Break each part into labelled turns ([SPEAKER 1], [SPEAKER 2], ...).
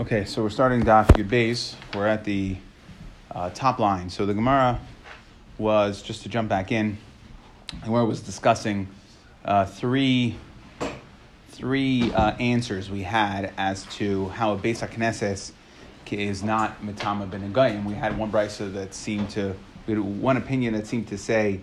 [SPEAKER 1] Okay, so we're starting Daf Yud Beis. We're at the uh, top line. So the Gemara was just to jump back in, and where it was discussing uh, three three uh, answers we had as to how a Beis Hakneses is not Mitama ben Agayim. We had one brisa that seemed to we had one opinion that seemed to say.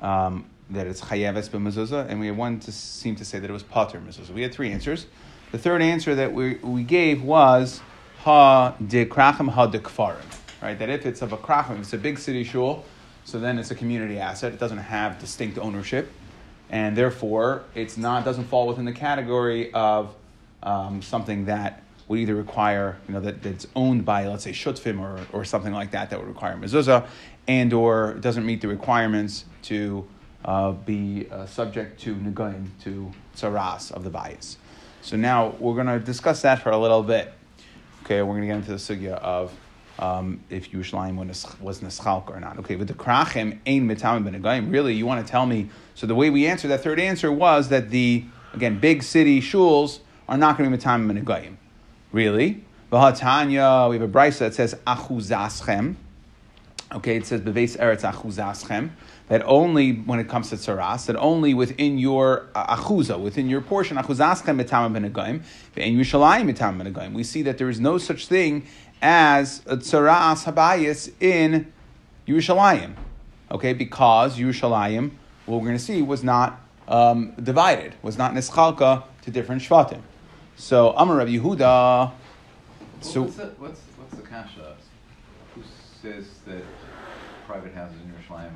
[SPEAKER 1] Um, that it's chayeves b'mezuzah, and we had one to seem to say that it was pater mezuzah. We had three answers. The third answer that we, we gave was ha de krachim ha de kfarim, right? That if it's of a krachim, it's a big city shul, so then it's a community asset. It doesn't have distinct ownership, and therefore it's not doesn't fall within the category of um, something that would either require, you know, that, that's owned by, let's say, shutfim or, or something like that, that would require mezuzah, and or doesn't meet the requirements to uh, be uh, subject to negaim, to tsaras of the bias. So now we're going to discuss that for a little bit. Okay, we're going to get into the sugya of um, if Yerushalayim was neschalk or not. Okay, but the krachim ain mitamim ben Really, you want to tell me? So the way we answered that third answer was that the again big city shuls are not going to be mitamim ben Really, v'hatanya we have a brisa that says achuzaschem. Okay, it says beves eretz achuzaschem that only when it comes to tsaras, that only within your uh, achuza, within your portion, achuzaschem mitama benegayim, and Yushalayim mitama benegayim. We see that there is no such thing as a tsaras habayis in Yerushalayim. Okay, because Yerushalayim, what we're going to see, was not um, divided, was not nischalka to different shvatim. So Amar Rabbi Yehuda.
[SPEAKER 2] So what's the, what's, what's the kasha? Who says that private houses in Yerushalayim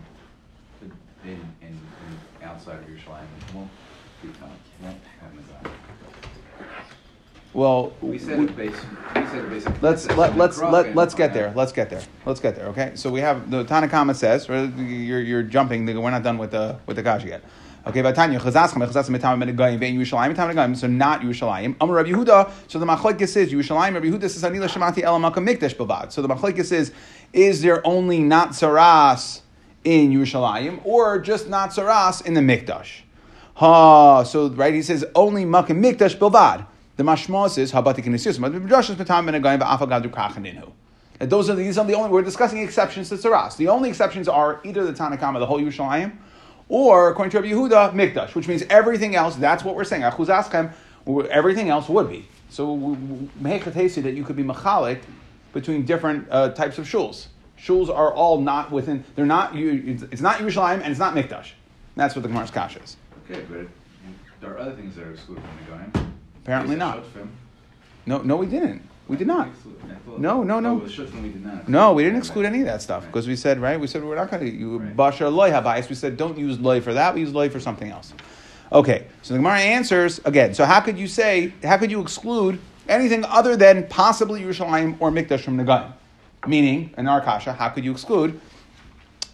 [SPEAKER 2] in, in, in outside of Yerushalayim won't become, won't have.
[SPEAKER 1] Well,
[SPEAKER 2] we said we, base, we said basic.
[SPEAKER 1] Let's let, let's let, let's get there. Let's get there. Let's get there. Okay. So we have the Tanakama says you're, you're jumping. We're not done with the with the kasha yet. Okay, Vatanya chazaschem chazaschem mitam menegayim vein Yerushalayim mitam menegayim. So not Yerushalayim. Amar Rabbi Yehuda. So the machlekes is Yerushalayim. Rabbi Yehuda says anila shemati elamaka mikdash bavad. So the machlekes is is there only not saras in Yerushalayim, or just not Saras in the Mikdash. Ha, so right, he says only Makim Mikdash Bilvad. The mashmos is Habati Kinesius, but Midrash Matam Ben Agayim Va'afagadu Krachaninu. And those are these are the only we're discussing exceptions to Saras. The only exceptions are either the Tanakama, the whole Yerushalayim, or according to Rabbi Yehuda, Mikdash, which means everything else. That's what we're saying. Achuzaschem, everything else would be. So mehechatesi that you could be machalik between different uh, types of shuls shuls are all not within. They're not. It's not Yerushalayim and it's not Mikdash. That's what the Gemara's kasha is.
[SPEAKER 2] Okay, but there are other things that are excluded from the Goyim.
[SPEAKER 1] Apparently not. No, no, we didn't. We did not. No, no, no.
[SPEAKER 2] Oh,
[SPEAKER 1] no, we didn't exclude any of that stuff because we said right. We said we're not going to you bashar loy habayis. We said don't use loy for that. We use loy for something else. Okay, so the Gemara answers again. So how could you say? How could you exclude anything other than possibly Yerushalayim or Mikdash from the Nagayim? Meaning, in our kasha, how could you exclude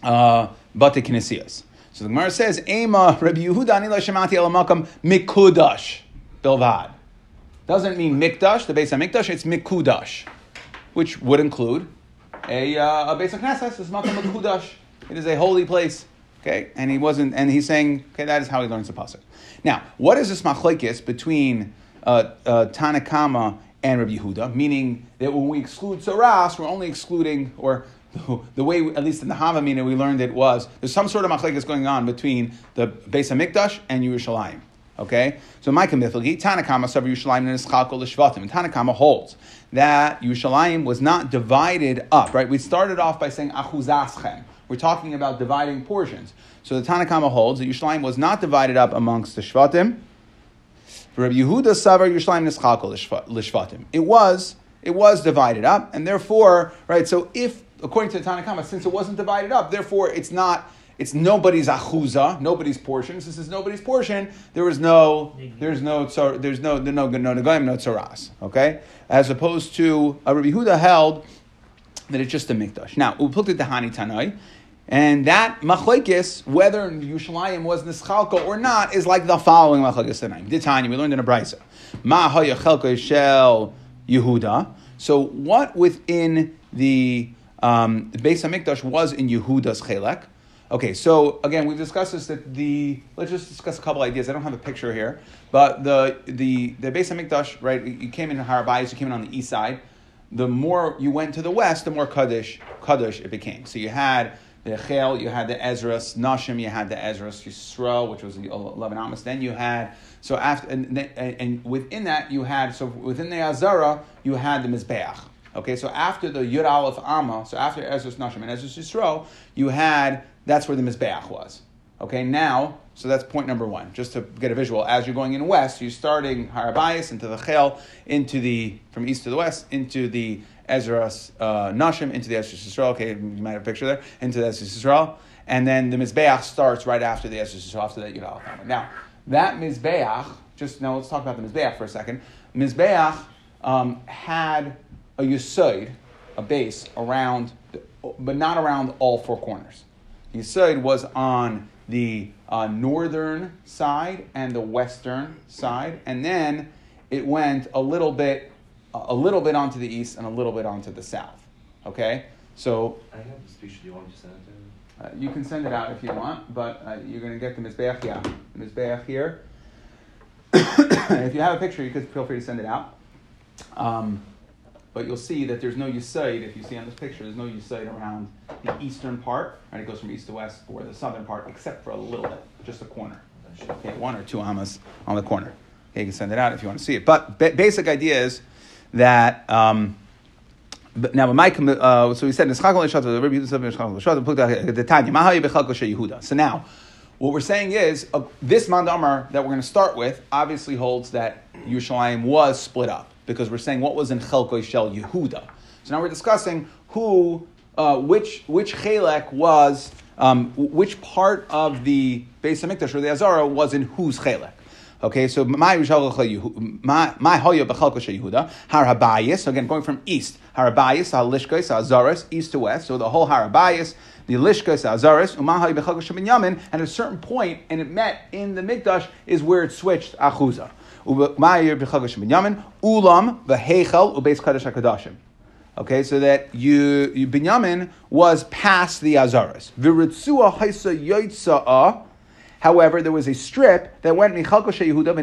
[SPEAKER 1] uh, bate kinesias? So the Gemara says, "Ema Rabbi Yehuda anila shemati elamakam mikudash bilvad." Doesn't mean mikdash, the base of mikdash. It's mikudash, which would include a, uh, a base of knesses. It's makam mikudash. It is a holy place. Okay, and he wasn't, and he's saying, okay, that is how he learns the pasuk. Now, what is this machlekes between uh, uh, Tanakama and Rabbi Yehuda, meaning that when we exclude Saras, we're only excluding, or the way, at least in the Havamina, we learned it was there's some sort of machlekes going on between the Beis Hamikdash and Yerushalayim. Okay, so Micah Miflagi, Tanakama Sav Yerushalayim and Ischalko Lishvatim. Tanakama holds that Yerushalayim was not divided up. Right, we started off by saying Achuzaschem. We're talking about dividing portions. So the Tanakama holds that Yerushalayim was not divided up amongst the Shvatim Rabbi Yehuda Savar Yerushalayim Nischalko Lishvatim. It was, it was divided up, and therefore, right, so if, according to the Tanakhama, since it wasn't divided up, therefore it's not, it's nobody's achuza, nobody's portion. Since it's nobody's portion, there was no, there's no, there's no, no, no, no negoyim, no tzaras. Okay, as opposed to uh, Rabbi Yehuda held that it's just a mikdash. Now, upukti dehani tanai, and that machlekes, whether Yushalayim was nischalka or not, is like the following machlekes tonight. Ditanya, we learned in a brisa. Ma shel Yehuda. So what within the um, Beis Hamikdash was in Yehuda's chelek? Okay, so again, we've discussed this. That the let's just discuss a couple ideas. I don't have a picture here, but the the the Beis Hamikdash, right? You came in Har Habayis, you came in on the east side. The more you went to the west, the more kaddish kaddish it became. So you had the Chel, you had the Ezras Nashim, you had the Ezras Yisrael, which was the eleven Amos. Then you had so after and, and within that you had so within the Azara you had the Mizbeach. Okay, so after the Yud Aleph Amma, so after Ezras Nashim and Ezras Yisrael, you had that's where the Mizbeach was. Okay, now, so that's point number one, just to get a visual. As you're going in west, you're starting Har Habayis into the Chel, into the, from east to the west, into the Ezra's uh, Nashim, into the Ezra's Yisrael. Okay, you might have a picture there, into the Ezra's Yisrael. And then the Mizbeach starts right after the Ezra's Yisrael, after that Yud Aleph Now, that Mizbeach, just now let's talk about the Mizbeach for a second. Mizbeach um, had a Yusoid, a base, around, but not around all four corners. Yisoid was on the uh, northern side and the western side, and then it went a little bit, a little bit onto the east and a little bit onto the south. Okay, so
[SPEAKER 3] I have the speech. Do you want to send it to?
[SPEAKER 1] Uh, you can send it out if you want, but uh, you're going to get the mizbeach, yeah, the mizbeach here. if you have a picture, you could feel free to send it out. Um, but you'll see that there's no Yisoid, if you see on this picture, there's no Yisoid around the eastern part, right? It goes from east to west, or the southern part, except for a little bit, just a corner. Okay, one or two amas on the corner. Okay, you can send it out if you want to see it. But ba- basic idea is that. Um, but now, my uh, so we said the So now, what we're saying is uh, this mandamar that we're going to start with obviously holds that Yerushalayim was split up because we're saying what was in Chelko Shel Yehuda. So now we're discussing who, uh, which which chelek was, um, which part of the Beis Hamikdash or the Azara was in whose chelek. Okay, so my my hoya bechalko Yehuda har habayis. Again, going from east, har habayis, har azaris, east to west. So the whole har habayis, the lishkos, azaris, umahay bechalko sheminyamin. And at a certain point, and it met in the mikdash, is where it switched achuza. Ulam v'heichel ubeis kadosh hakadashim. Okay, so that you, you Binyamin was past the Azaras. V'ritzua haisa yoitza'a. However, there was a strip that went Yehuda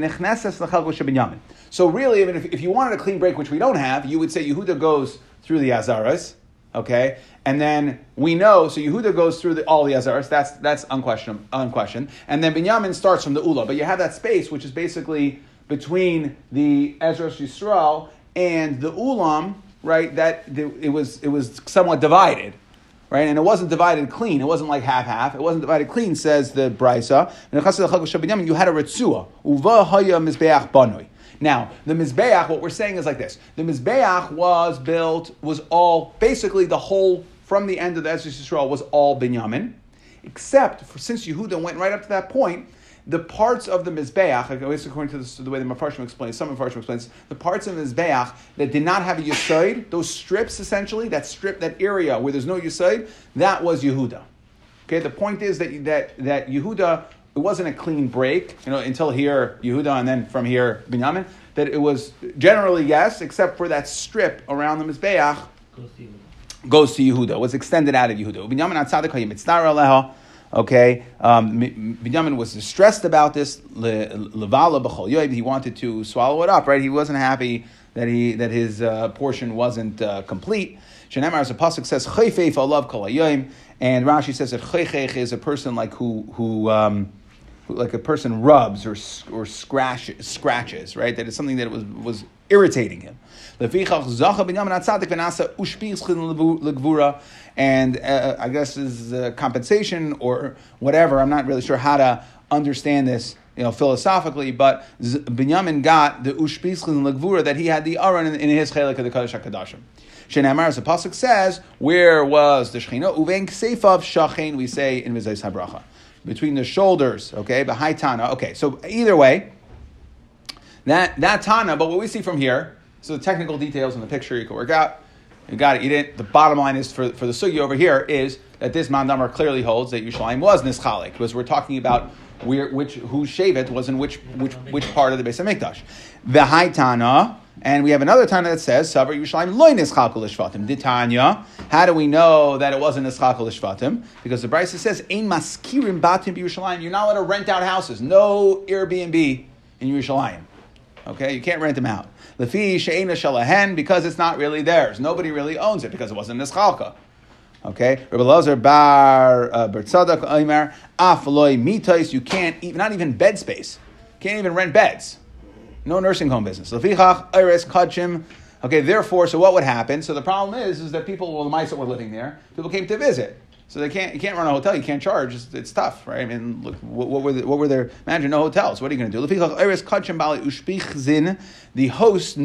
[SPEAKER 1] Binyamin. So really, mean, if, if you wanted a clean break, which we don't have, you would say Yehuda goes through the Azaras. Okay, and then we know so Yehuda goes through the, all the Azaras. That's that's unquestioned, unquestioned. And then Binyamin starts from the Ula, but you have that space, which is basically between the Ezra Yisrael and the Ulam, right? That it was it was somewhat divided, right? And it wasn't divided clean. It wasn't like half half. It wasn't divided clean. Says the Brisa. You had a ritzua uva haya mizbeach banoi. Now, the Mizbeach, what we're saying is like this. The Mizbeach was built, was all, basically the whole, from the end of the Ezra Yisrael was all Binyamin, except for, since Yehuda went right up to that point, the parts of the Mizbeach, at least according to, to the way the Mefarshim explains, some Mefarshim explains, the parts of the Mizbeach that did not have a Yisoid, those strips essentially, that strip, that area where there's no Yisoid, that was Yehuda. Okay, the point is that, that, that Yehuda, it wasn't a clean break, you know, until here, Yehuda, and then from here, Binyamin, that it was generally yes, except for that strip around the Mizbeach, goes to Yehuda, was extended out of Yehuda. Okay, um, was distressed about this. He wanted to swallow it up. Right, he wasn't happy that he that his uh, portion wasn't uh, complete. Shenemar as a pasuk says kol and Rashi says that chaychech is a person like who who. Um, like a person rubs or or scratches, scratches, right? That is something that was was irritating him. And uh, I guess is uh, compensation or whatever. I'm not really sure how to understand this, you know, philosophically. But Binyamin got the ushpischin legvura that he had the aron in, his chelik of the Kaddish Hakadoshim. Shenamar, as the pasuk says, where was the Shechina? Uven ksefav shachein. We say in Mizayis Habracha between the shoulders. Okay, the Tana. Okay, so either way, that that Tana. But what we see from here, so the technical details in the picture you can work out. You got it. You didn't. The bottom line is for, for the sugi over here is that this mandamar clearly holds that Yerushalayim was nischalik because we're talking about where which whose shevet was in which which which part of the base of Mikdash. The high Tana. And we have another Tana that says, Savar Yerushalayim loy nischalkul l'shvatim. Ditanya, how do we know that it wasn't nischalkul l'shvatim? Because the Brisa says, Ein maskirim batim Yerushalayim. You're not allowed to rent out houses. No Airbnb in Yerushalayim. Okay, you can't rent them out. Lefi she'ena shalahen, because it's not really theirs. Nobody really owns it because it wasn't nischalka. Okay, Rabbi Lazar bar uh, Bertzadak Omer afloy mitais. You can't even not even bed space. Can't even rent beds. No nursing home business. Lefichach iris kachim. Okay, therefore, so what would happen? So the problem is, is that people, well, the mice that were living there, people came to visit. So they can't, you can't run a hotel, you can't charge. It's, it's tough, right? I mean, look, what, what were the, what were their? Imagine no hotels. What are you going to do? The host.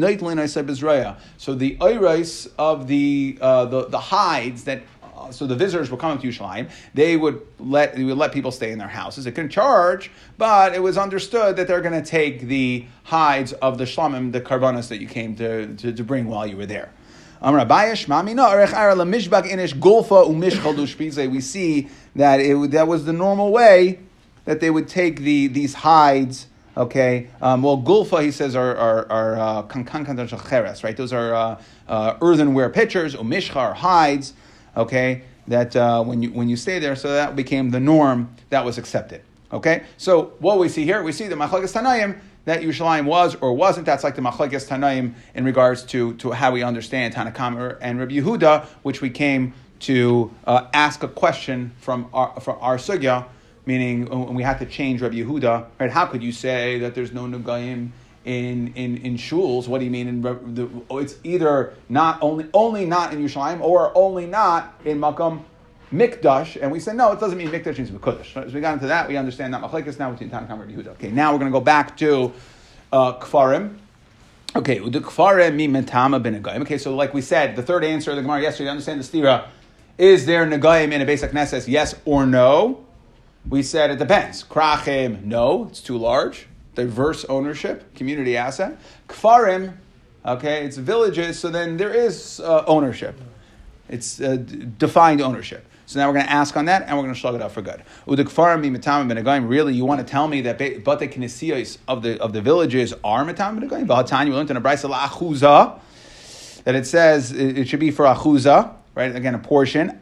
[SPEAKER 1] So the iris of the, uh, the the hides that so the visitors were coming to Yerushalayim. They would let they would let people stay in their houses. They couldn't charge, but it was understood that they're going to take the hides of the shlamim, the karbanas that you came to, to, to bring while you were there. We see that it, that was the normal way that they would take the these hides. Okay, um, well, gulfa he says are are, are uh, right? Those are uh, uh, earthenware pitchers, umishchar hides okay, that uh, when, you, when you stay there, so that became the norm that was accepted. Okay, so what we see here, we see the Machlekes Tanayim that Yerushalayim was or wasn't. That's like the Machlekes Tanaim in regards to, to how we understand Tanakam and Rabbi Yehuda, which we came to uh, ask a question from our, from our sugya, meaning uh, we had to change Rabbi Yehuda. Right? How could you say that there's no Nugayim in, in, in shuls, what do you mean? In the, it's either not only only not in Yerushalayim or only not in Makam Mikdash, and we say no, it doesn't mean Mikdash means Mekudash. As we got into that, we understand that Machlekes now between Tanakh and Yehuda. Okay, now we're going to go back to uh, Kfarim. Okay, the Kfarim mi metama ben Okay, so like we said, the third answer of the Gemara yesterday, understand the stira. Is there Nagayim in a basic Knesset? Yes or no? We said it depends. Krachim, no, it's too large diverse ownership, community asset. Kfarim, okay, it's villages, so then there is uh, ownership. It's uh, defined ownership. So now we're going to ask on that, and we're going to slug it out for good. Really, you want to tell me that bate kinesiyos of the of the villages are mitam benegayim? V'hatani we learned in a brayse la'achuza that it says it, should be for achuza, right? Again, a portion.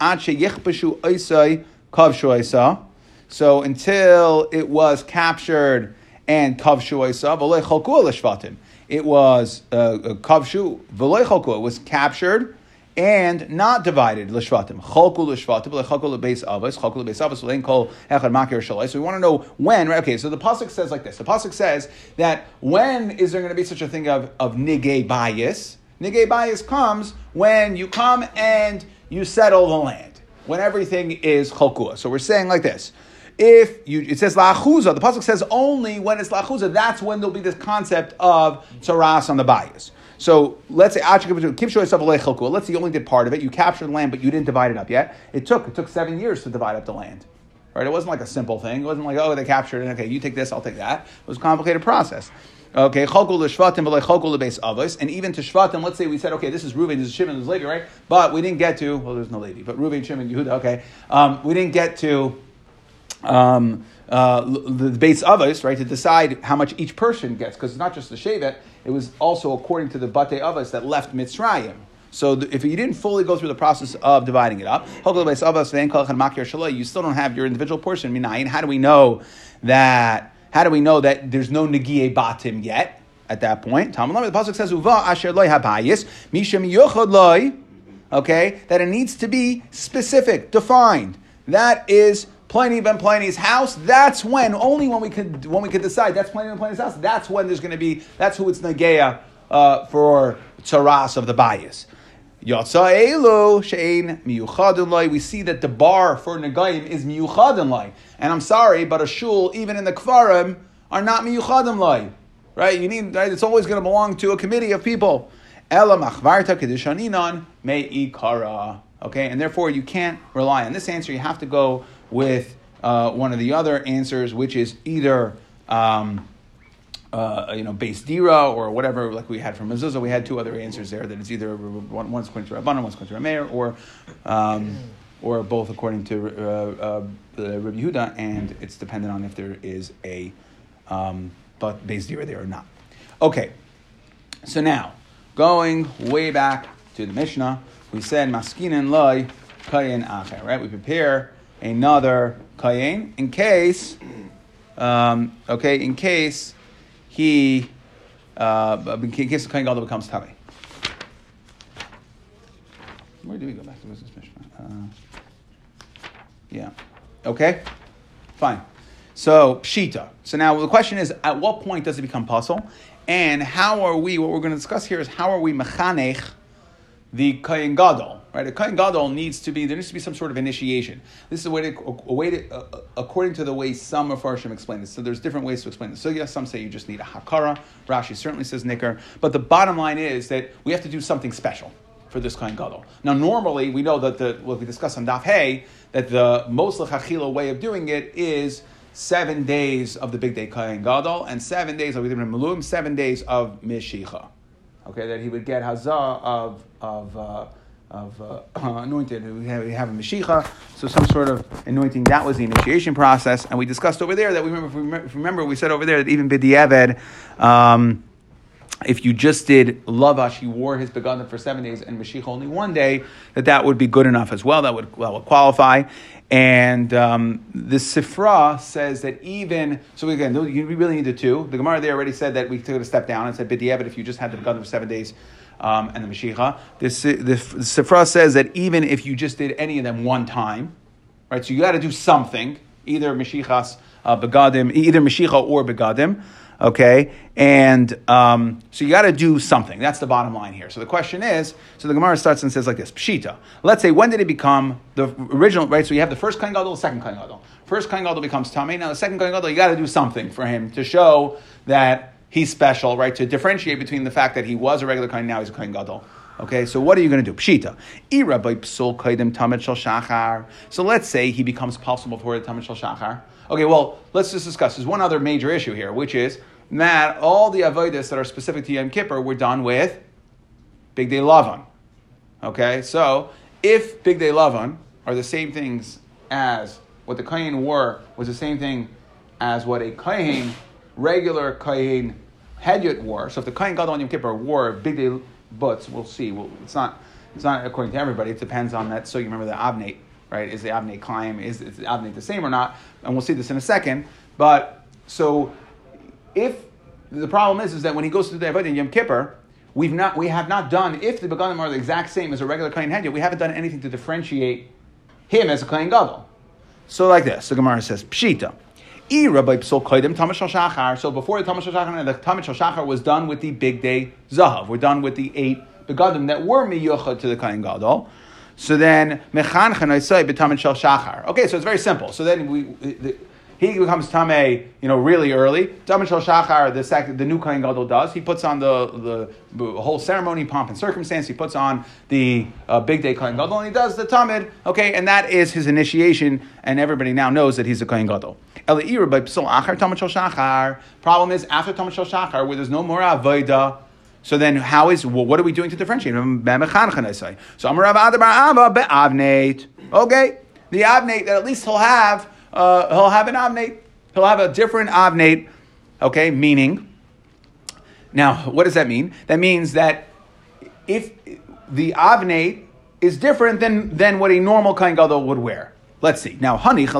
[SPEAKER 1] So until it was captured and kavshu oisa. It was uh, uh kavshu v'loy. It was captured and not divided l'shvatim. Chalku l'shvatim v'lechalku l'beis avos chalku l'beis avos v'lein kol echad makir shalai. So we want to know when. Right? Okay, so the pasuk says like this. The pasuk says that when is there going to be such a thing of of nigay bias? Nigay bias comes when you come and you settle the land when everything is chalkua. So we're saying like this if you, it says la'achuza, the pasuk says only when it's la'achuza, that's when there'll be this concept of tzaras on the bias. So let's say let's say you only did part of it. You captured the land, but you didn't divide it up yet. It took it took seven years to divide up the land. Right? It wasn't like a simple thing. It wasn't like oh they captured it. Okay, you take this, I'll take that. It was a complicated process. Okay, chokul l'shvatim v'lei chokul l'beis avos, and even to shvatim. Let's say we said, okay, this is Reuven, this is Shimon, this is Levi, right? But we didn't get to. Well, there's no Levi, but Reuven, Shimon, Yehuda. Okay, um, we didn't get to um, uh, the base avos, right, to decide how much each person gets, because it's not just the shevet, it was also according to the bate avos that left Mitzrayim. So the, if you didn't fully go through the process of dividing it up, you still don't have your individual portion. Minayin. How do we know that? How do we know that there's no negie batim yet? At that point, the pasuk says, "Uva asher loy habayis misham yochad loy." Okay, that it needs to be specific, defined. That is Pliny ben Pliny's house, that's when, only when we could when we could decide that's Pliny ben Pliny's house, that's when there's going to be, that's who it's Nageya uh, for Tsaras of the bias. Yatsa Elo Shein Miyuchadin We see that the bar for Nagayim is Miyuchadin Lai. And I'm sorry, but a shul, even in the Kfarim, are not Miyuchadim Lai. Right? You need, right? It's always going to belong to a committee of people. Ela Machvarta Kedishaninan Me'ikara. Okay, and therefore you can't rely on this answer. You have to go with uh, one of the other answers, which is either um, uh, you know base dira or whatever, like we had from Mezuzah. We had two other answers there that it's either one, one's going to Rabbanan, one's going to Rameir, or um, or both according to uh, uh, Rabbi Yehuda, and it's dependent on if there is a um, but base dira there or not. Okay, so now going way back to the Mishnah, we said maskinin loy kayin acher, right? We prepare another kayin in case, um, okay, in case he, uh, in case the kayin gadol becomes tummy. Where do we go back to? This Mishnah? Uh, yeah. Okay. Fine. So pshita. So now the question is, at what point does it become puzzle? And how are we? What we're going to discuss here is how are we mechanech the kain gadol? Right, a kain gadol needs to be there needs to be some sort of initiation. This is a way to, a way to uh, according to the way some of Farshim explain this. So there's different ways to explain this. So yes, some say you just need a hakara. Rashi certainly says nicker. But the bottom line is that we have to do something special for this kain gadol. Now, normally we know that the what we discussed on Daf Hey that the most lechachila way of doing it is seven days of the big day kain gadol and seven days of malum, seven days of mishicha. Okay, that he would get hazah of of. Uh, of uh, anointed, we have, we have a Mashiach, so some sort of anointing. That was the initiation process, and we discussed over there that we remember. If we remember, we said over there that even B'diavad, um, if you just did lavash, he wore his begadim for seven days, and Mashiach only one day, that that would be good enough as well. That would that would qualify. And um, the Sifra says that even so, again, you really need the two. The Gemara there already said that we took a step down and said b'diavad if you just had the begadim for seven days. Um, and the Mashiach. This, the, the Sifra says that even if you just did any of them one time, right? So you got to do something, either Mashiachas uh, begadim, either Mashiach or begadim. Okay, and um, so you got to do something. That's the bottom line here. So the question is, so the Gemara starts and says like this: Pshita. Let's say when did it become the original? Right. So you have the first kain gadol, second kain gadol. First kain gadol becomes tummy. Now the second kain gadol, you got to do something for him to show that he's special, right? To differentiate between the fact that he was a regular kain, now he's a kain gadol. Okay, so what are you going to do? Pshita. Ira by psul kaidim tamid shal. So let's say he becomes possible before the tamid shal shachar. Okay, well, let's just discuss. There's one other major issue here, which is that all the avodas that are specific to Yom Kippur were done with Big Day Lavan. Okay, so if Big Day Lavan are the same things as what the Kohen wore was the same thing as what a Kohen, regular Kohen Hedyot wore. So if the Kohen Gadol on Yom Kippur wore Big Day butts, we'll see. Well, it's not it's not according to everybody. It depends on that. So you remember the Avnate, right? Is the Avnate climb is, is the Avnate the same or not? And we'll see this in a second. But so if the problem is, is that when he goes to the Avodah in Yom Kippur, we've not, we have not done, if the Begadim are the exact same as a regular Kohen Hedya, we haven't done anything to differentiate him as a Kohen Gadol. So like this, the Gemara says, Pshita. So before the Tamashal Shachar, the Tamashal Shachar was done with the big day Zahav. We're done with the eight begadim that were miyuchad to the Kohen Gadol. So then, mechan chanayisay b'tamid shel shachar. Okay, so it's very simple. So then we, the, he becomes Tameh, you know, really early. Tameh Shal Shachar, the, second, the new Kohen Gadol does. He puts on the, the, whole ceremony, pomp and circumstance. He puts on the uh, big day Kohen Gadol, and he does the Tamid, okay, and that is his initiation, and everybody now knows that he's a Kohen Gadol. Eleir, but Psil Achar Tamat Shal Shachar. Problem is, after Tameh Shal Shachar, where there's no more Avodah, so then, how is well, what are we doing to differentiate? So Amar Avnate. Okay, the Avnate that at least he'll have uh, he'll have an avnate. He'll have a different avnate. Okay, meaning. Now, what does that mean? That means that if the avnate is different than, than what a normal kain gadol would wear. Let's see. Now, honey, if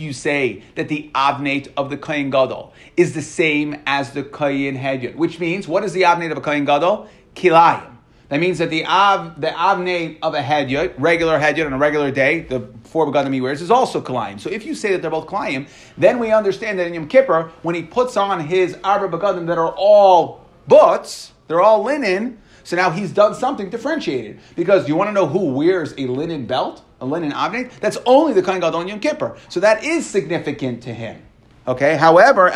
[SPEAKER 1] you say that the avnate of the kain gadol is the same as the kain hedyot, which means what is the avnate of a kain gadol? Kilayim. That means that the av the avnate of a hedyot, regular hedyot on a regular day, the four begadim he wears, is also kalayim. So if you say that they're both kalayim, then we understand that in Yom Kippur, when he puts on his arba begadim that are all butts, they're all linen. So now he's done something differentiated. Because you want to know who wears a linen belt, a linen avnate? That's only the kain gadol on Yom Kippur. So that is significant to him. Okay. However,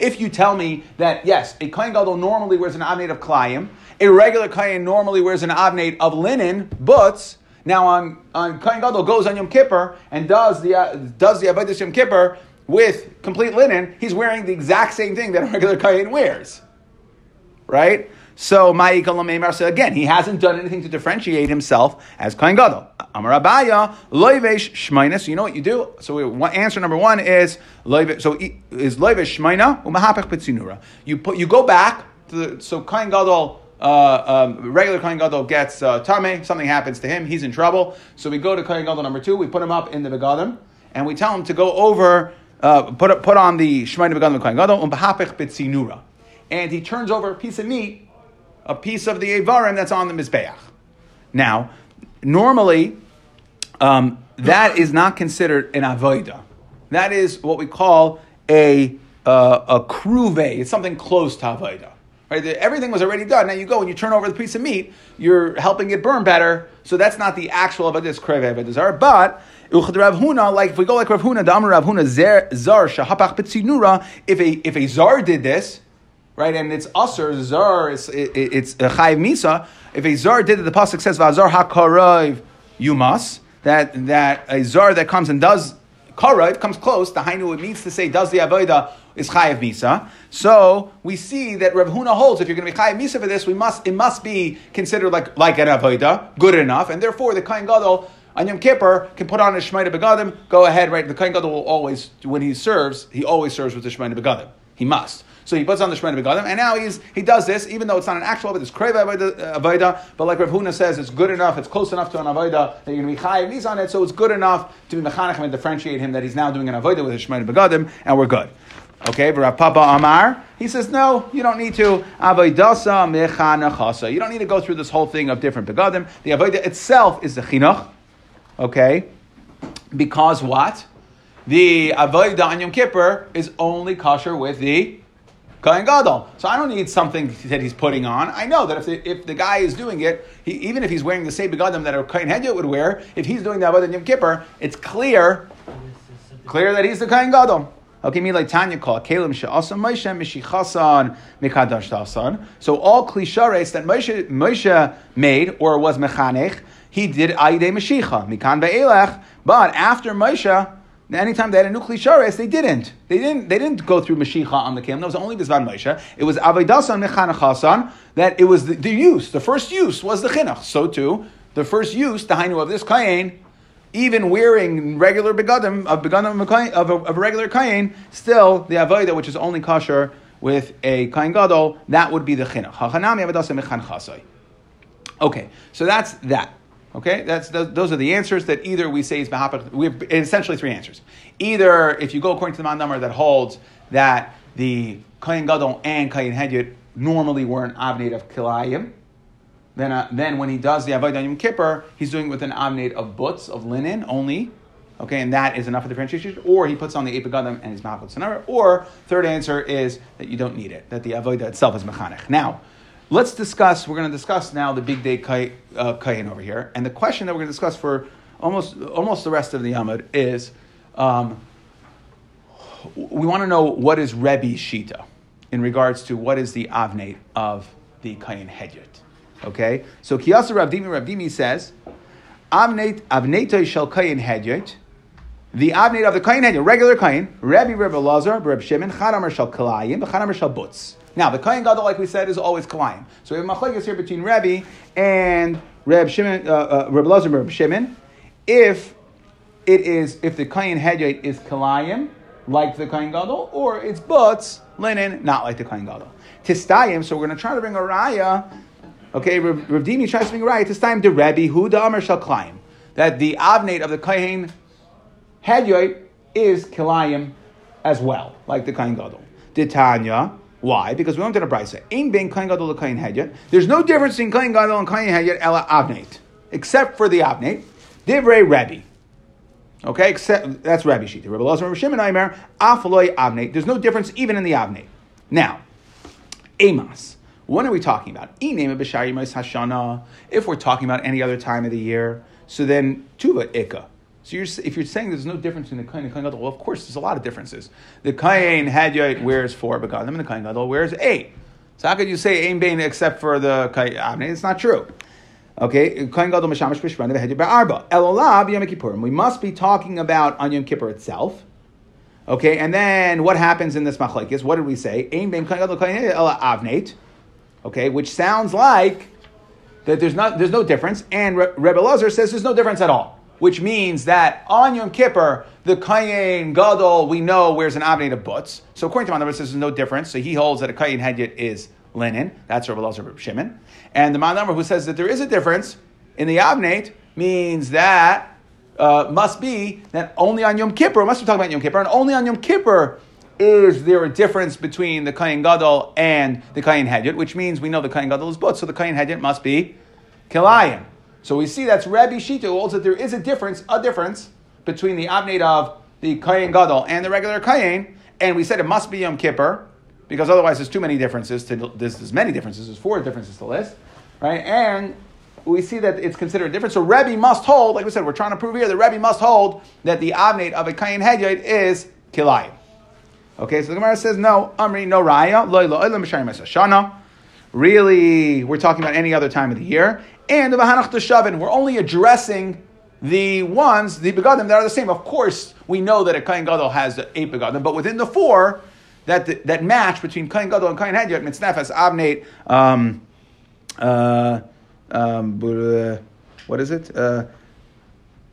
[SPEAKER 1] if you tell me that yes, a kohen gadol normally wears an avnate of klayim, a regular kohen normally wears an avnate of linen, but now on on kohen gadol goes on Yom Kippur and does the uh, does the avodas Yom Kippur with complete linen, he's wearing the exact same thing that a regular kohen wears, right? So, so again, he hasn't done anything to differentiate himself as kohen gadol. Amar Abaye, loivesh shmaina. So you know what you do? So we, answer number one is loivesh. So is loivesh shmaina umahapech betzinura. You put you go back to the so kain gadol. Uh, um, regular Kohen Gadol gets uh, tame, something happens to him, he's in trouble. So we go to Kohen Gadol number two, we put him up in the Begadim, and we tell him to go over, uh, put, put on the Shemaine Begadim Kohen Gadol, um bahapech betzinura. And he turns over a piece of meat, a piece of the Avarim that's on the Mizbeach. Now, normally, um, that is not considered an avoida. That is what we call a uh, a kruve. It's something close to avoida. Right? Everything was already done. Now you go and you turn over the piece of meat. You're helping it burn better. So that's not the actual avodah. It's kruve avodah But Rav Huna, like if we go like Rav Huna, Damar Rav Huna zar shahapach betzinura. If a if a zar did this, right? And it's usher zar. It's it, it- it's chayiv misa. If a zar did it, the pasuk says vazar hakarayv you must that that a zar that comes and does karayv comes close. The hainu it means to say does the avoda is chayiv misa. So we see that Rav Huna holds if you're going to be chayiv misa for this, we must it must be considered like like an avoda, good enough, and therefore the kain gadol. On Yom Kippur, can put on a Shemaita Begadim, go ahead, right? The Kohen Gadol will always, when he serves, he always serves with the Shemaita Begadim. He must. So he puts on the Shemana Begadim, and now he's he does this, even though it's not an actual, but it's Kreva uh, Avodah, but like Rav Huna says, it's good enough, it's close enough to an Avodah that you're going to be Chayiv He's on it, so it's good enough to be Mechanech and differentiate him that he's now doing an Avodah with a Shemana Begadim, and we're good. Okay, but Rav Papa Amar, he says, no, you don't need to. Avoidasa mechanachasa. You don't need to go through this whole thing of different begadim. The avodah itself is the chinuch. Okay, because what? The avodah on Yom Kippur is only kosher with the Kohen Gadol. So I don't need something that he's putting on. I know that if the, if the guy is doing it, he, even if he's wearing the same begadim that a Kohen Hedyot would wear, if he's doing the avodah Yom Kippur, it's clear, clear that he's the Kohen Gadol. Okay, like Tanya call Kalim she'asam Moshe mishichasan mikadash tasan. So all klishares that Moshe, Moshe made or was mechanech, he did ayidei mashicha mikan be'elech. But after Moshe, anytime they had a new klishares, they didn't. They didn't. They didn't go through mashicha on the kalim. That was only bisvan Moshe. It was avodasan mechanechasan that it was the, the use. The first use was the chinuch. So too, the first use, the hainu of this kain, even wearing regular begadim of begadim of a, of a, regular kain, still the avodah, which is only kosher with a kain gadol, that would be the chinuch. Okay, so that's that. Okay, that's those, are the answers that either we say is behapach. We have essentially three answers. Either if you go according to the number that holds that the kain gadol and kain hedyot normally were an avnate of kilayim, then, uh, then when he does the avodah Yom Kippur, he's doing it with an avnate of butz of linen only. Okay, and that is enough of differentiation. Or he puts on the epigadim and his sanara. Or third answer is that you don't need it. That the avodah itself is mechanech. Now. Let's discuss. We're going to discuss now the big day kayin uh, over here, and the question that we're going to discuss for almost almost the rest of the yamud is, um, we want to know what is Rebbe Shita in regards to what is the avnate of the kayin hedyot. Okay, so Kiyasa Ravdimi Ravdimi says, avnate avnate shel kayin hedyot. The avnate of the kayin hedyot, regular kayin, Rabbi Rebbe Lazar, Rebbe Shimon, Chadamer shel kalayim, Chadamer shel butz. Now, the Kohen Gadol, like we said, is always Kalayim. So we have machlekes here between Rabbi and Reb Shimon, uh, uh, Reb Lazar Reb Shimon. If it is, if the Kohen Hedyot is Kalayim, like the Kohen Gadol, or it's Butz, linen, not like the Kohen Gadol. Tistayim, so we're going to try to bring a raya. Okay, Rav Dimi tries to bring a raya. Tistayim the Rabbi, Hu da Amar Shal Kalayim. That the Avnate of the Kohen Hedyot is Kalayim as well, like the Kain Gadol. Titanya, why? Because we went to the brisa. Ein bein kain gadol kain hedyot. There's no difference in kain gadol and kain hedyot ela avnate, except for the avnate. Divrei Rebbe. Okay, except that's Rabbi Shita. Rabbi Lazar, Rabbi Shimon, Aimer, Afaloi Avnate. There's no difference even in the Avnate. Now, Amos. What are we talking about? If we're talking about any other time of the year, so then Tuva Ikka. So you're, if you're saying there's no difference in the Kain and Kain Gadol, well, of course, there's a lot of differences. The Kain Hadyot wears four begadim, and the Kain Gadol wears eight. So how could you say Ein Bain except for the Kain Avnei? It's not true. Okay, Kain Gadol Mashamash Bishmana Hadyot Ba'arba. Elolav Yom Kippurim. We must be talking about on Yom Kippur itself. Okay, and then what happens in this machlekes? What did we say? Ein Bain Kain Gadol Kain Avnate. Okay, which sounds like that there's not there's no difference, and Re- Rebbe Lazar says there's no difference at all, which means that on Yom Kippur the Kayin Gadol we know wears an avnei of butts. So according to says there's no difference. So he holds that a Kayin Hedyot is linen. That's Rebbe Lazar Shimon, and the Manamar who says that there is a difference in the avnei means that. Uh, must be that only on Yom Kippur, must be talking about Yom Kippur, and only on Yom Kippur is there a difference between the Kayin Gadol and the Kayin Hedyot, which means we know the Kayin Gadol is but, so the Kayin Hedyot must be Kilayim. So we see that's Rabbi Shita who holds that there is a difference, a difference between the Abnate of the Kayin Gadol and the regular Kayin, and we said it must be Yom Kippur, because otherwise there's too many differences to, there's, there's many differences, there's four differences to list, right? And we see that it's considered a difference. So Rebbe must hold, like we said, we're trying to prove here that Rebbe must hold that the Abnate of a Kayin Hedyot is Kilayim. Okay, so the Gemara says, no, Amri, no Raya. Really, we're talking about any other time of the year. And the Vahanach Shavin, we're only addressing the ones, the begadim that are the same. Of course, we know that a Kain Gadol has eight begadim, but within the four, that, that match between Kain Gadol and Kain Hedyot, Mitznefes, Avnate, um, uh, um, what is it? Uh,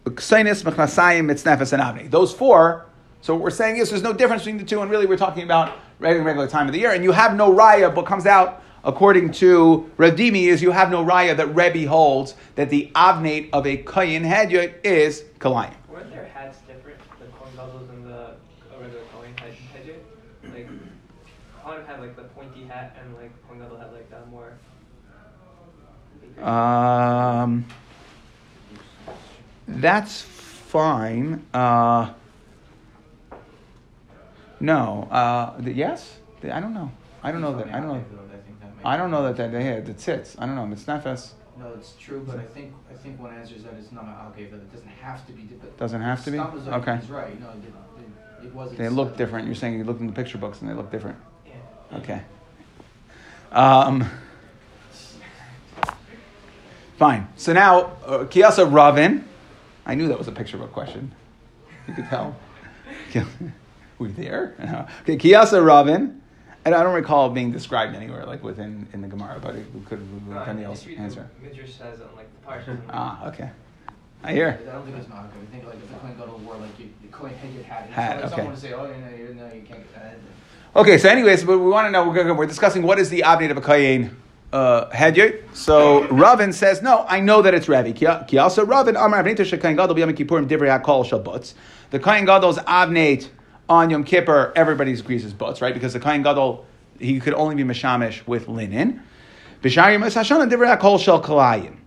[SPEAKER 1] Ksainis, Mechnasayim, Mitznefes, and Avnate. Those four so what we're saying is there's no difference between the two, and really we're talking about regular, regular time of the year, and you have no raya, but comes out according to Radimi is you have no raya that Rebbe holds that the avnate of a kayin hedyot is kalayim.
[SPEAKER 4] Weren't their hats different, the Gadol's and the regular Kohen hedyot? Like, Kohen had like the pointy hat, and like Gadol had like that more.
[SPEAKER 1] Um, that's fine. Uh, no. Uh, the, yes? I don't know. I don't know that. I don't know. I don't know that that they had the tzitz. I don't know. It's nefes.
[SPEAKER 5] No, it's true, but I think I think one answer is that it's not okay, but it doesn't have to be. But
[SPEAKER 1] doesn't have to be.
[SPEAKER 5] Okay. He's right. No, it, it, it wasn't.
[SPEAKER 1] They look different. You're saying you looked in the picture books and they look different. Yeah. Okay. Um, fine. So now, uh, Kiasa Ravin. I knew that was a picture book question. You could tell. Were you there? okay, Kiyasa Ravin. And I don't recall being described anywhere, like within in the Gemara, but it could have no, any else answer.
[SPEAKER 4] Midrash says on like the parsha.
[SPEAKER 1] ah, okay. I hear.
[SPEAKER 5] I don't think it's not good. I think like if the Kohen Gadol war, like you, the Kohen Hedyot hat,
[SPEAKER 1] hat
[SPEAKER 5] like
[SPEAKER 1] okay.
[SPEAKER 5] someone to say, oh, no, you, no, you can't get that.
[SPEAKER 1] Okay, so anyways, but we want to know. We're, going, we're discussing what is the abnate of a kayin uh, hedyot. So Ravin says, no, I know that it's Ravi. Ki also Ravin Amar Avnei Shekayin Gadol B'Yom Kippurim Divrei Hakol Shabbatz. The Kayin Gadol's abnate on Yom Kippur, everybody agrees his butts, right? Because the Kain Gadol, he could only be Mashamish with linen. B'shari Masashana Kol Shel Kalayim.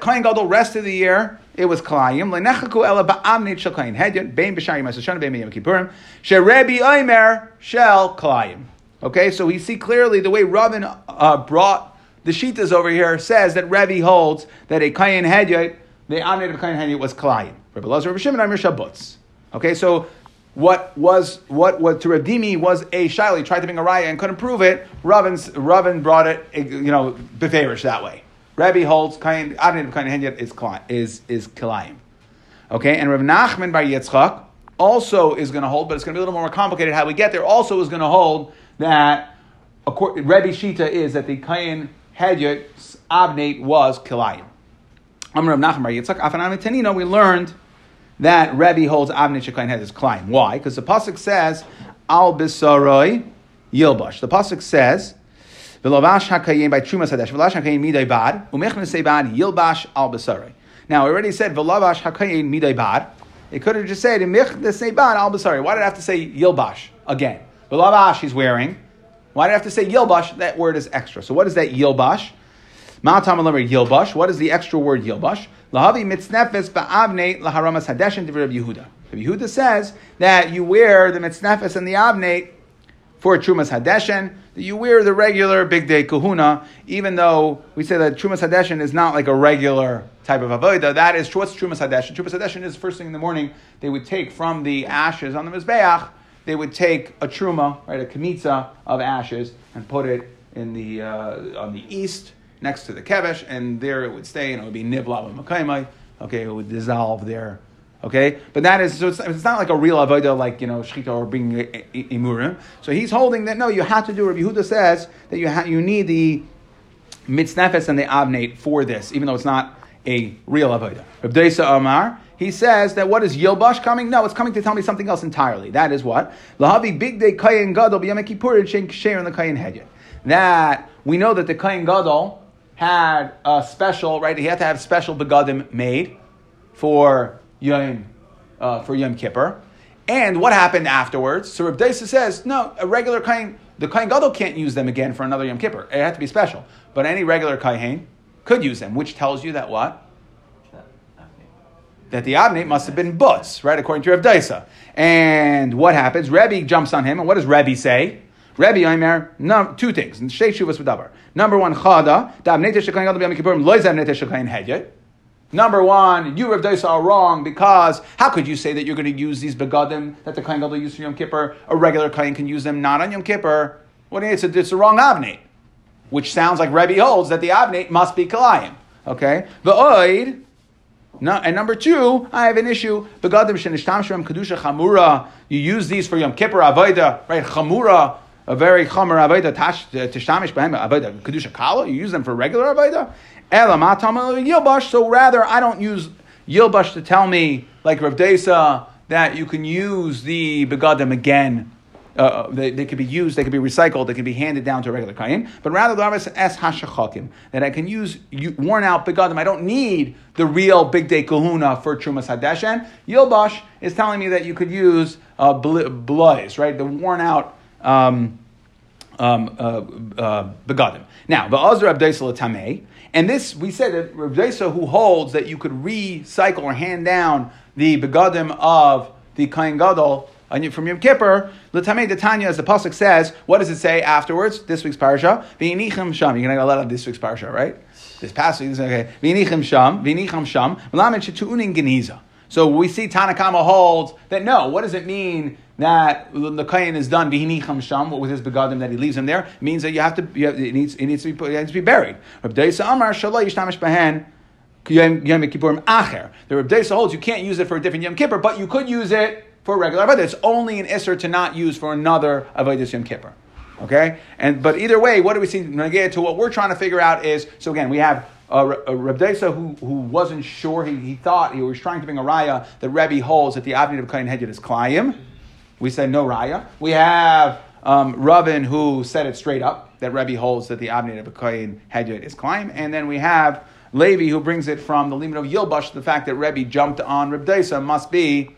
[SPEAKER 1] Kain Gadol, rest of the year, it was Kalayim. Lenechaku ela ba'amnit shel Kain Hedyon, bein b'shari Masashana, bein Yom Kippurim, she'rebi Omer shel Kalayim. Okay, so we see clearly the way Rabin uh, brought the Shitas over here says that Rebbe holds that a Kayin Hedyot, the Amnit of Kayin Hedyot was Kalayim. Rebbe Lazar, Shimon, Amir Shabbutz. Okay, so what was what was to Radimi was a shaili tried to bring a raya and couldn't prove it. Ravin Ravin brought it, you know, beferish that way. Rabbi holds kain adin kain is is is kilayim. Okay, and Rav Nachman by Yitzchak also is going to hold, but it's going to be a little more complicated how we get there. Also is going to hold that Rabbi Shita is that the kain hedyat abnate was kilayim. Amr Rav Nachman by Yitzchak afanam we learned that Rebbe holds Avnei Shekain head is Klein. Why? Because the pasuk says Al Bisaroi Yilbash. The pasuk says V'lavash hakayim by Trumas Hadesh V'lavash hakayim midai bad Umechna bad Yilbash Al Bisaroi. Now, I already said V'lavash hakayim midai bad. It could have just said Umechna bad Al Bisaroi. Why did I have to say Yilbash again? V'lavash he's wearing. Why did I have to say Yilbash? That word is extra. So what is that Yilbash? Yilbash. What is the extra word Yilbash? Lahavi mitznefes ba'avne laharamas hadeshin Rabbi Yehuda. Rabbi Yehuda says that you wear the mitznefes and the avne for trumas hadeshin. That you wear the regular big day kahuna, even though we say that trumas hadeshin is not like a regular type of avodah. That is what's trumas hadeshin. Trumas hadeshin is first thing in the morning. They would take from the ashes on the mizbeach. They would take a truma, right, a kamitza of ashes, and put it in the uh, on the east next to the kevesh, and there it would stay, and it would be nivla makaimai. Okay, it would dissolve there. Okay, but that is so it's, it's not like a real avodah like you know shchita or being imurim. So he's holding that no, you have to do. Rabbi Yehuda says that you ha- you need the mitznefes and the abnate for this, even though it's not a real avodah. Reb Deisa Amar, he says that what is Yilbash coming? No, it's coming to tell me something else entirely. That is what? Lahavi big day kayin gadol b'yom kippur and ksher in the kayin hedyet. That we know that the kayin gadol had a special, right? He had to have special begadim made for Yom, uh, for Yom Kippur. And what happened afterwards? So Reb Deisa says, no, a regular kain, the kain gadol can't use them again for another Yom Kippur. It had to be special. But any regular kain could use them, which tells you that what? That the abnate must have been butz, right? According to Reb Deisa. And what happens? Rebbe jumps on him, and what does Rebbe say? Rebbe Aimer, no, two things. Number one, chada. Number one, you Rav Daisa are wrong because how could you say that you're going to use these begadim that the Kohen Gadol used for Yom Kippur? A regular Kohen can use them not on Yom Kippur. What it's a, it's a wrong avnate, which sounds like Rebbe holds that the avnate must be kalayim. Okay, the oid. No, and number two, I have an issue. Begadim shenishtam kedusha chamura. You use these for Yom Kippur avoda, right? Chamura, a very chamer avoda tishtamish behem avoda kedusha kala. You use them for regular avoda. Yilbash. So rather, I don't use Yilbash to tell me, like Rav Desa, that you can use the begadim again. Uh, they, they could be used, they could be recycled, they could be handed down to a regular kain. But rather, the Rambam es hashachakim that I can use worn out begadim. I don't need the real big day kahuna for trumas hadeshen. Yilbash is telling me that you could use uh, blaze, right? The worn out. Um, um, uh, uh, begadim. Now, the Azra Abdesel Tameh, and this, we said that Rav Zesa, who holds that you could recycle or hand down the begadim of the Kain Gadol from Yom Kippur, L'tamei Detanya, as the pasuk says, what does it say afterwards? This week's parsha, V'inichim sham. You're to get a lot of this week's parsha, right? This past week, okay. V'inichim sham, v'inichim sham, M'lamed shetu'unin geniza. So we see Tanakama holds that no, what does it mean that the kain is done bihinicham sham with his begadim that he leaves him there means that you have to you have, it needs it needs to be it needs to be buried. Reb Deisa Amar. The Reb holds you can't use it for a different Yom Kippur, but you could use it for a regular avodah. It's only an isser to not use for another avodah Yom Kippur. Okay, and but either way, what do we see? To what we're trying to figure out is so again we have uh, Reb Deisa who, who wasn't sure, he, he thought, he was trying to bring a raya that Rebbe holds that the Avnid of Kain Hedjed is Klayim. We said no raya. We have um, who said it straight up that Rebbe holds that the Avnid of Kain Hedjed is Klayim. And then we have Levi who brings it from the limit of Yilbash, the fact that Rebbe jumped on Reb Deisa must be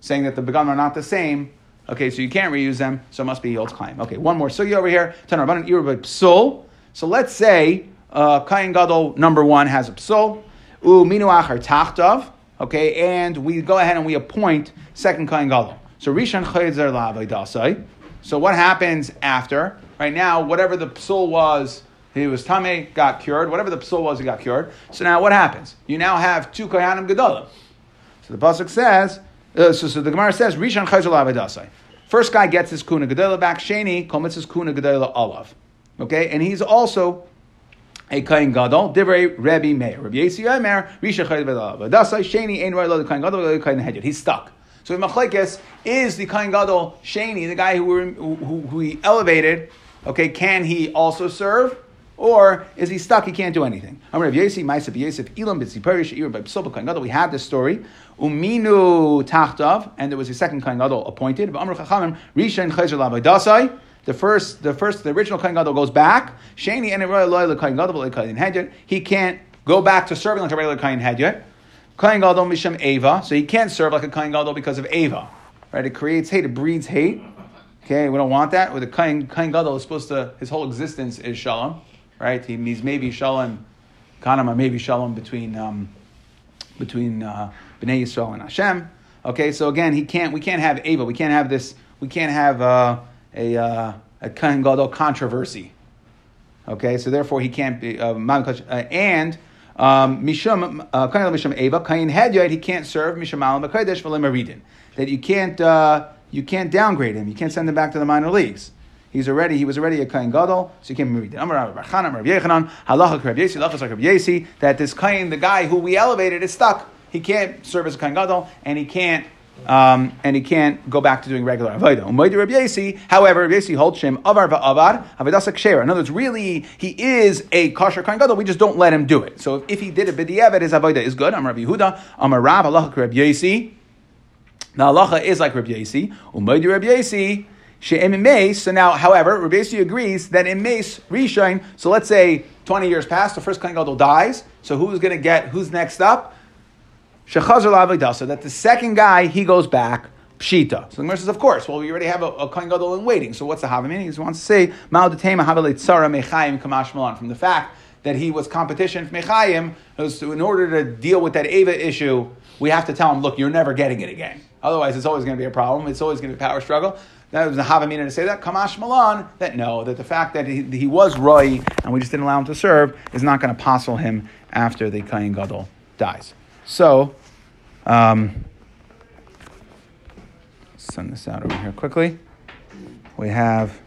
[SPEAKER 1] saying that the Begadim are not the same. Okay, so you can't reuse them, so it must be Yild's claim. Okay, one more. So you over here, Tanarban Irba Psul. So let's say uh, Kain Gadol number one has a psal. u minu achar tachtav, okay, and we go ahead and we appoint second Kain Gadol. So Rishon Chayzer Lavaydasai. So what happens after? Right now, whatever the psal was, he was tame, got cured. Whatever the psal was, he got cured. So now what happens? You now have two Kayanim Gedolim. So the pasuk says, uh, so, so the Gemara says, Rishon Chayzer Lavaydasai. First guy gets his kuna gedola back. Sheni commits his kuna gedola olav. Okay, and he's also a kain gadol. Divrei Rebbe Meir. Rabbi Yesi Omer Risha Chayil V'Dasai Sheni Ein Roy Lo the kain gadol the kain hedyot. He's stuck. So Machlekes is the kain gadol Sheni, the guy who, who, who he elevated. Okay, can he also serve? Or is he stuck? He can't do anything. We have this story. Uminu tachtav, and there was a second kain gadol appointed. The first, the first, the original Kohen Gadol goes back. Shani and Royal Kohen Gadol He can't go back to serving like a regular Kohen Hedjot. Kohen Gadol Misham Ava, so he can't serve like a Kohen Gadol because of Ava. Right? It creates hate, it breeds hate. Okay, we don't want that. With a Kohen, Kohen Gadol is supposed to, his whole existence is Shalom. Right? He, he's maybe Shalom, Kanama, maybe Shalom between, um, between uh, Bnei Yisrael and Hashem. Okay, so again, he can't, we can't have Ava. We can't have this, we can't have, uh, a, uh, a Kohen Gadol controversy. Okay, so therefore he can't be, uh, uh and um, Mishum, uh, Kohen Mishum Eva, Kohen Hedyot, he can't serve Mishum Alam Kodesh V'Lemaridin. That you can't, uh, you can't downgrade him, you can't send him back to the minor leagues. He's already, he was already a Kohen Gadol, so you can't. Amar Yesi, that this Kohen, the guy who we elevated, is stuck. He can't serve as a Kohen Gadol, and he can't um, and he can't go back to doing regular avodah. However, Rabbi Yasi holds him avar va'avad avodasa kshera. In other words, really, he is a kosher kohen gadol. We just don't let him do it. So if, he did it b'diavad, his avodah is good. I'm Rabbi Yehuda. I'm a Rav. Allah Rabbi Yasi. The halacha is like Rabbi Yasi. Umaydi Rabbi Yasi. So now, however, Rabbi Yasi agrees that in mace rishon. So let's say twenty years pass, the first kohen gadol dies. So who's going to get? Who's next up? That the second guy, he goes back, pshita. So the Gemara says, of course, well, we already have a, a kohen gadol in waiting. So what's the hava meaning? He wants to say, ma'al detema havalet tzara mechayim kamash malan, from the fact that he was competition from mechayim, in order to deal with that Ava issue, we have to tell him, look, you're never getting it again. Otherwise, it's always going to be a problem. It's always going to be a power struggle. That was the Havamina to say that. Kamash Malan, that no, that the fact that he, he was Roy and we just didn't allow him to serve is not going to passel him after the Kayin Gadol dies. So, um, send this out over here quickly. We have.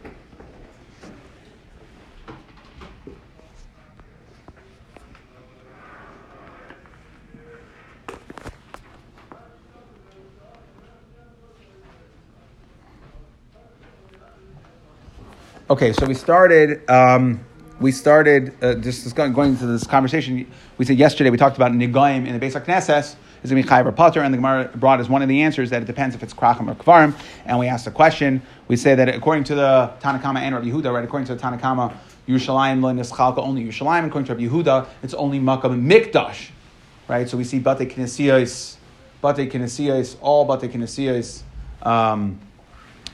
[SPEAKER 1] Okay, so we started. Um, we started uh, just going, into this conversation. We said yesterday we talked about nigoyim in the Beis Knesses is going to be chayiv or potter, and the Gemara brought as one of the answers that it depends if it's krachim or kvarim. And we asked a question. We say that according to the Tanakama and Rabbi Yehuda, right? According to the Tanakama, Yerushalayim lo nischalka only Yerushalayim. According to Rabbi Yehuda, it's only makam mikdash, right? So we see bate kinesiyos, bate kinesiyos, all bate kinesiyos. Um,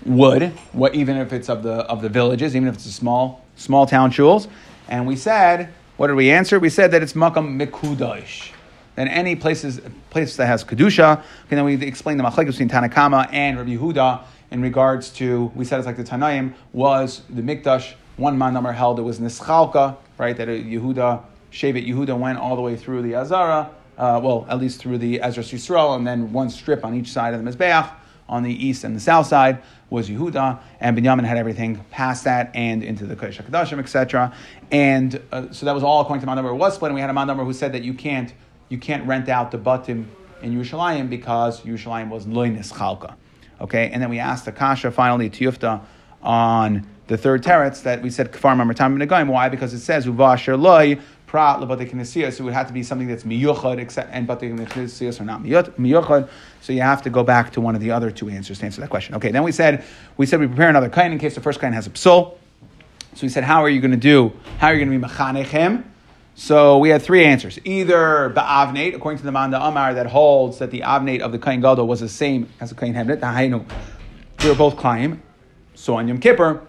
[SPEAKER 1] would, what, even if it's of the of the villages, even if it's a small small town shuls. And we said, what did we answer? We said that it's makam mikudash. Then any places place that has kedusha. Okay, then we explained the machlekes between Tanakama and Rabbi Yehuda in regards to we said it's like the Tanaim was the mikdash. One man number held it was nischalka, right? That Yehuda Shevet Yehuda went all the way through the Azara. Uh, well, at least through the Ezra Yisrael, and then one strip on each side of the Mizbeach on the east and the south side was Yehuda, and Binyamin had everything past that and into the Kodesh HaKadoshim, etc. And uh, so that was all according to my number. It was split, and we had a man number who said that you can't you can't rent out the batim in Yerushalayim because Yerushalayim was loinis chalka. Okay, and then we asked the kasha finally tiyufta on the third teretz that we said kfar mamatam b'negayim. Why? Because it says uvasher loy prat it would have to be something that's miyuchad, except and bate kinesias are not miyuchad. So you have to go back to one of the other two answers to answer that question. Okay, then we said we said we prepare another kain in case the first kain has a psul. So we said, how are you going to do? How are you going to be mechanechem? So we had three answers. Either ba'avnate, according to the Manda Amar, that holds that the avnate of the kain gadol was the same as the kain hemnet. They were both kaim. So on Yom Kippur,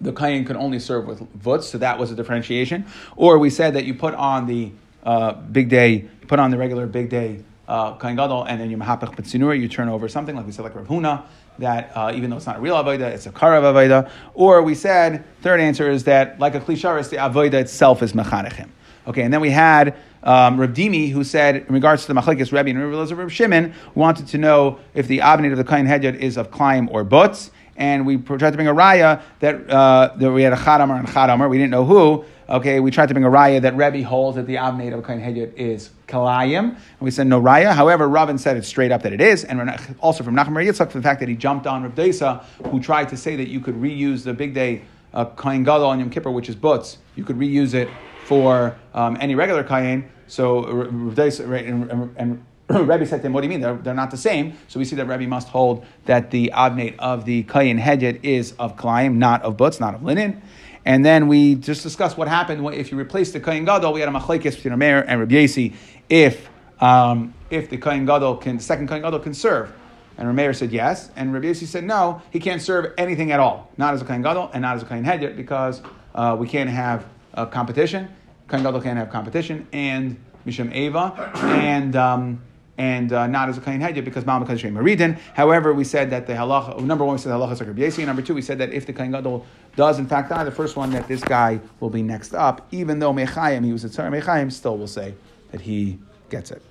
[SPEAKER 1] the kain could only serve with vutz, so that was a differentiation. Or we said that you put on the uh, big day, put on the regular big day uh, kain gadol, and then you mahapach b'tzinura, you turn over something like we said, like Rav Huna, that uh, even though it's not a real avodah, it's a karav avodah. Or we said, third answer is that like a klisharis, the avodah itself is mechanechim. Okay, and then we had um, Dimi who said, in regards to the machlekes Rebbe and Rav Shimon, wanted to know if the avnit of the kain hedyot is of klaim or butz. And we tried to bring a raya that, uh, that we had a chadamar and chadamar. We didn't know who. Okay, we tried to bring a raya that Rebbe holds that the avnate of kain hedyot is kalayim, and we said no raya. However, Ravin said it straight up that it is, and also from Nachman Yitzchak for the fact that he jumped on Rav Desa, who tried to say that you could reuse the big day uh, kain gadol on Yom Kippur, which is butz. You could reuse it for um, any regular kain. So Rav Desa and, and, and Rebbe said to him, "What do you mean? They're, they're not the same." So we see that Rebbe must hold that the avnate of the kayin hedyet is of kalayim, not of butz, not of linen. And then we just discussed what happened if you replace the Kohen Gadol. We had a machlekes between Rameir and Rabbi Yasi if um, if the Kohen Gadol can, the second Kohen Gadol can serve. And Rameir said yes, and Rabbi Yasi said no, he can't serve anything at all, not as a Kohen Gadol and not as a Kohen Hedyot, because uh, we can't have a competition. Kohen Gadol can't have competition, and Misham Ava, and um, and uh, not as a kain hedya because Ma'am Kaddish Maridin. However, we said that the halacha, number one, we said halacha like Rabbi number two, we said that if the kain gadol does in fact die, the first one that this guy will be next up, even though Mechayim, he was a tzar Mechayim, still will say that he gets it.